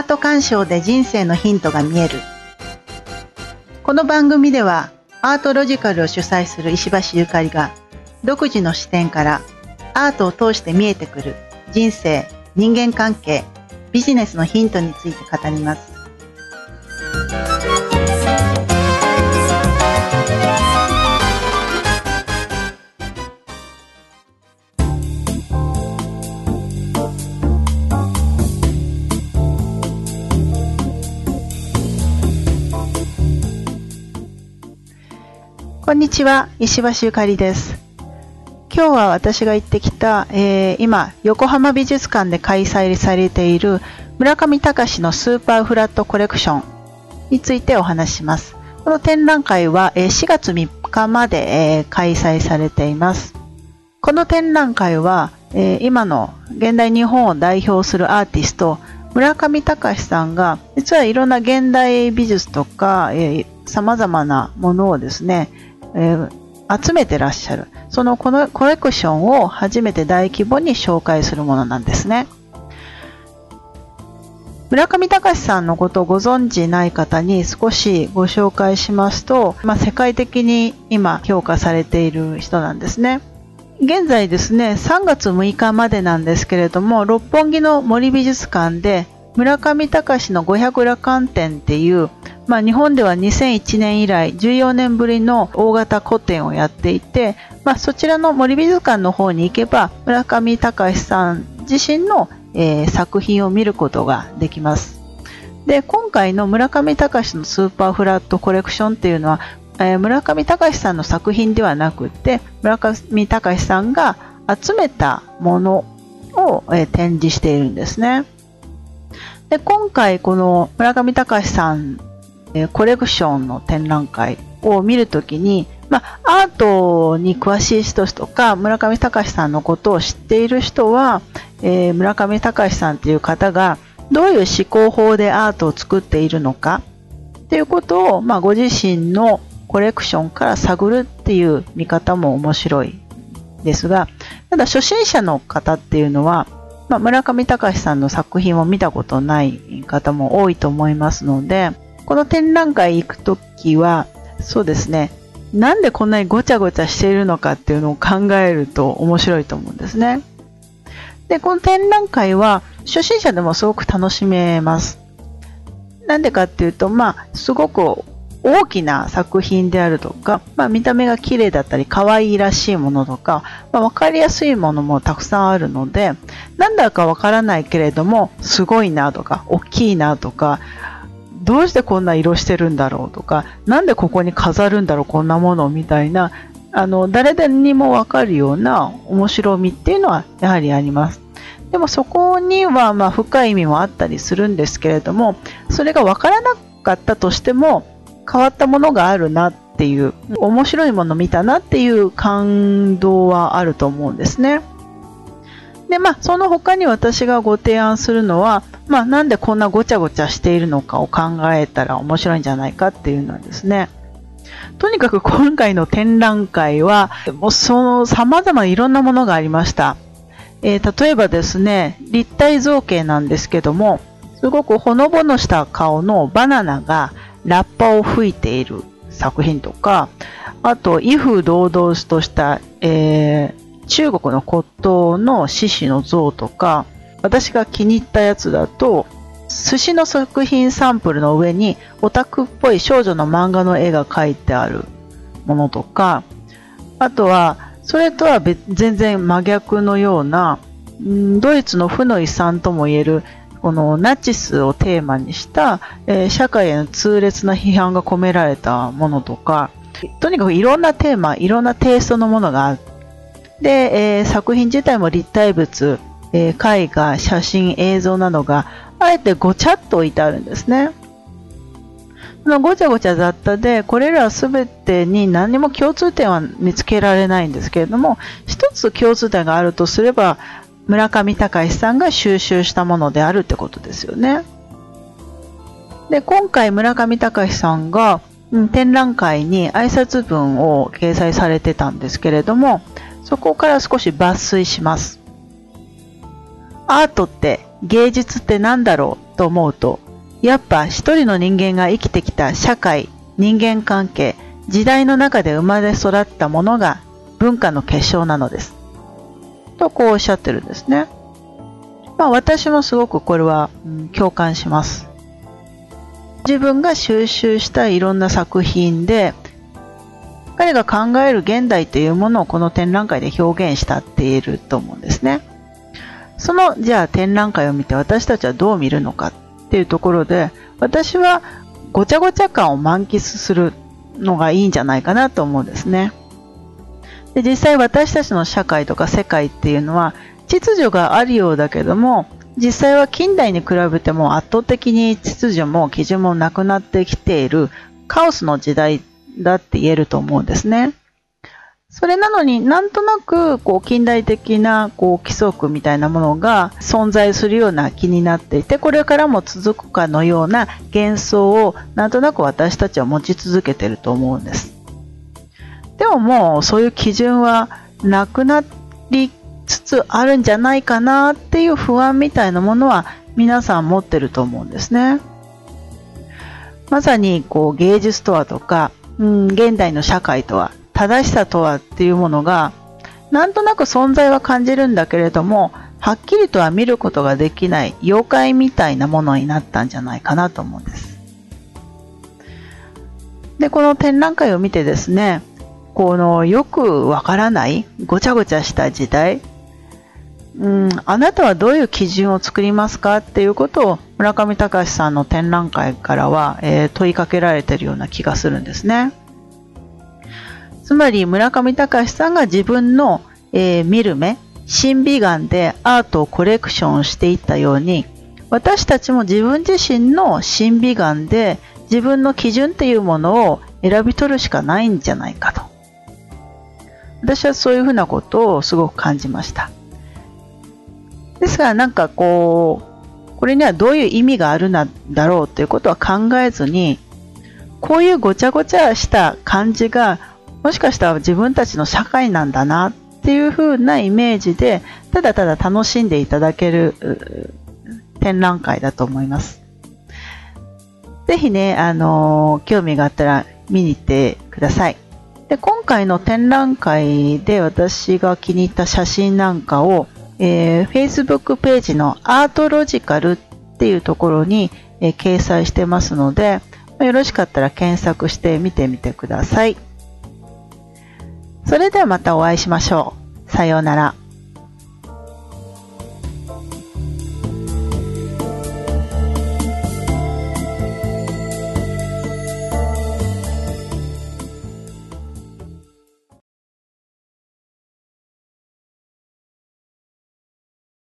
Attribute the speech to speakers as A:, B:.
A: アート鑑賞で人生のヒントが見える。この番組ではアートロジカルを主催する石橋ゆかりが独自の視点からアートを通して見えてくる人生人間関係ビジネスのヒントについて語ります。こんにちは、石橋ゆかりです。今日は私が行ってきた、えー今、横浜美術館で開催されている村上隆のスーパーフラットコレクションについてお話しします。この展覧会は、え4月3日まで、え開催されています。この展覧会は、え今の現代日本を代表するアーティスト、村上隆さんが、実はいろんな現代美術とか、えー様々なものをですね、えー集めてらっしゃる。そのこのコレクションを初めて大規模に紹介するものなんですね。村上隆さんのことをご存知ない方に少しご紹介しますと、まあ、世界的に今評価されている人なんですね。現在ですね、3月6日までなんですけれども、六本木の森美術館で村上隆の500羅漢展っていう、まあ、日本では2001年以来14年ぶりの大型個展をやっていて、まあ、そちらの森美術館の方に行けば村上隆さん自身の、えー作品を見ることができます。で今回の村上隆のスーパーフラットコレクションっていうのは、えー村上隆さんの作品ではなくて村上隆さんが集めたものを、えー展示しているんですね。で今回この村上隆さんえコレクションの展覧会を見るときに、まあ、アートに詳しい人とか村上隆さんのことを知っている人は、えー村上隆さんという方がどういう思考法でアートを作っているのかっていうことを、まあ、ご自身のコレクションから探るっていう見方も面白いですがただ初心者の方っていうのは、まあ、村上隆さんの作品を見たことない方も多いと思いますのでこの展覧会行くときは、そうですね、なんでこんなにごちゃごちゃしているのかっていうのを考えると面白いと思うんですね。で、この展覧会は初心者でもすごく楽しめます。なんでかっていうと、まあ、すごく大きな作品であるとか、まあ、見た目が綺麗だったり、可愛いらしいものとか、まあ、わかりやすいものもたくさんあるので、なんだかわからないけれども、すごいなとか、大きいなとか、どうしてこんな色してるんだろうとか、なんでここに飾るんだろう、こんなものみたいな、あの、誰でにもわかるような面白みっていうのはやはりあります。でもそこにはま深い意味もあったりするんですけれども、それがわからなかったとしても、変わったものがあるなっていう、面白いもの見たなっていう感動はあると思うんですね。で、まあ、その他に私がご提案するのは、まあ、なんでこんなごちゃごちゃしているのかを考えたら面白いんじゃないかっていうのはですね。とにかく今回の展覧会は、もうその様々いろんなものがありました。えー例えばですね、立体造形なんですけども、すごくほのぼのした顔のバナナがラッパを吹いている作品とか、あと、威風堂々とした、えー中国の骨董の獅子の像とか、私が気に入ったやつだと、寿司の作品サンプルの上にオタクっぽい少女の漫画の絵が描いてあるものとか、あとは、それとは全然真逆のような、ドイツの負の遺産とも言える、このナチスをテーマにした、えー社会への痛烈な批判が込められたものとか、とにかくいろんなテーマ、いろんなテイストのものがあっ、で、えー作品自体も立体物、えー絵画、写真、映像などが、あえてごちゃっと置いてあるんですね。そのごちゃごちゃ雑多で、これらすべてに何も共通点は見つけられないんですけれども、一つ共通点があるとすれば、村上隆さんが収集したものであるってことですよね。で、今回村上隆さんが、展覧会に挨拶文を掲載されてたんですけれども、そこから少し抜粋します。アートって芸術って何だろうと思うと、やっぱ一人の人間が生きてきた社会、人間関係、時代の中で生まれ育ったものが文化の結晶なのです。とこうおっしゃってるんですね。まあ私もすごくこれは、うん、共感します。自分が収集したいろんな作品で彼が考える現代というものをこの展覧会で表現したって言えると思うんですね。その、じゃあ展覧会を見て私たちはどう見るのかっていうところで、私はごちゃごちゃ感を満喫するのがいいんじゃないかなと思うんですね。で実際私たちの社会とか世界っていうのは秩序があるようだけども実際は近代に比べても圧倒的に秩序も基準もなくなってきているカオスの時代だって言えると思うんですね。それなのになんとなくこう近代的なこう規則みたいなものが存在するような気になっていてこれからも続くかのような幻想をなんとなく私たちは持ち続けてると思うんです。でももうそういう基準はなくなりつつあるんじゃないかなっていう不安みたいなものは皆さん持ってると思うんですね。まさにこう芸術とはとかうん、現代の社会とは、正しさとはっていうものが、なんとなく存在は感じるんだけれども、はっきりとは見ることができない妖怪みたいなものになったんじゃないかなと思うんです。で、この展覧会を見てですね、このよくわからないごちゃごちゃした時代、うん、あなたはどういう基準を作りますかっていうことを村上隆さんの展覧会からは、えー、問いかけられてるような気がするんですね。つまり村上隆さんが自分の、えー、見る目、審美眼でアートをコレクションしていったように私たちも自分自身の審美眼で自分の基準っていうものを選び取るしかないんじゃないかと。私はそういうふうなことをすごく感じました。ですからなんかこう、これにはどういう意味があるんだろうということは考えずに、こういうごちゃごちゃした感じが、もしかしたら自分たちの社会なんだなっていう風なイメージで、ただただ楽しんでいただける展覧会だと思います。ぜひね、あのー、興味があったら見に行ってください。で今回の展覧会で私が気に入った写真なんかをえー、Facebook ページのアートロジカルっていうところに、えー、掲載してますので、まよろしかったら検索して見てみてください。それではまたお会いしましょう。さようなら。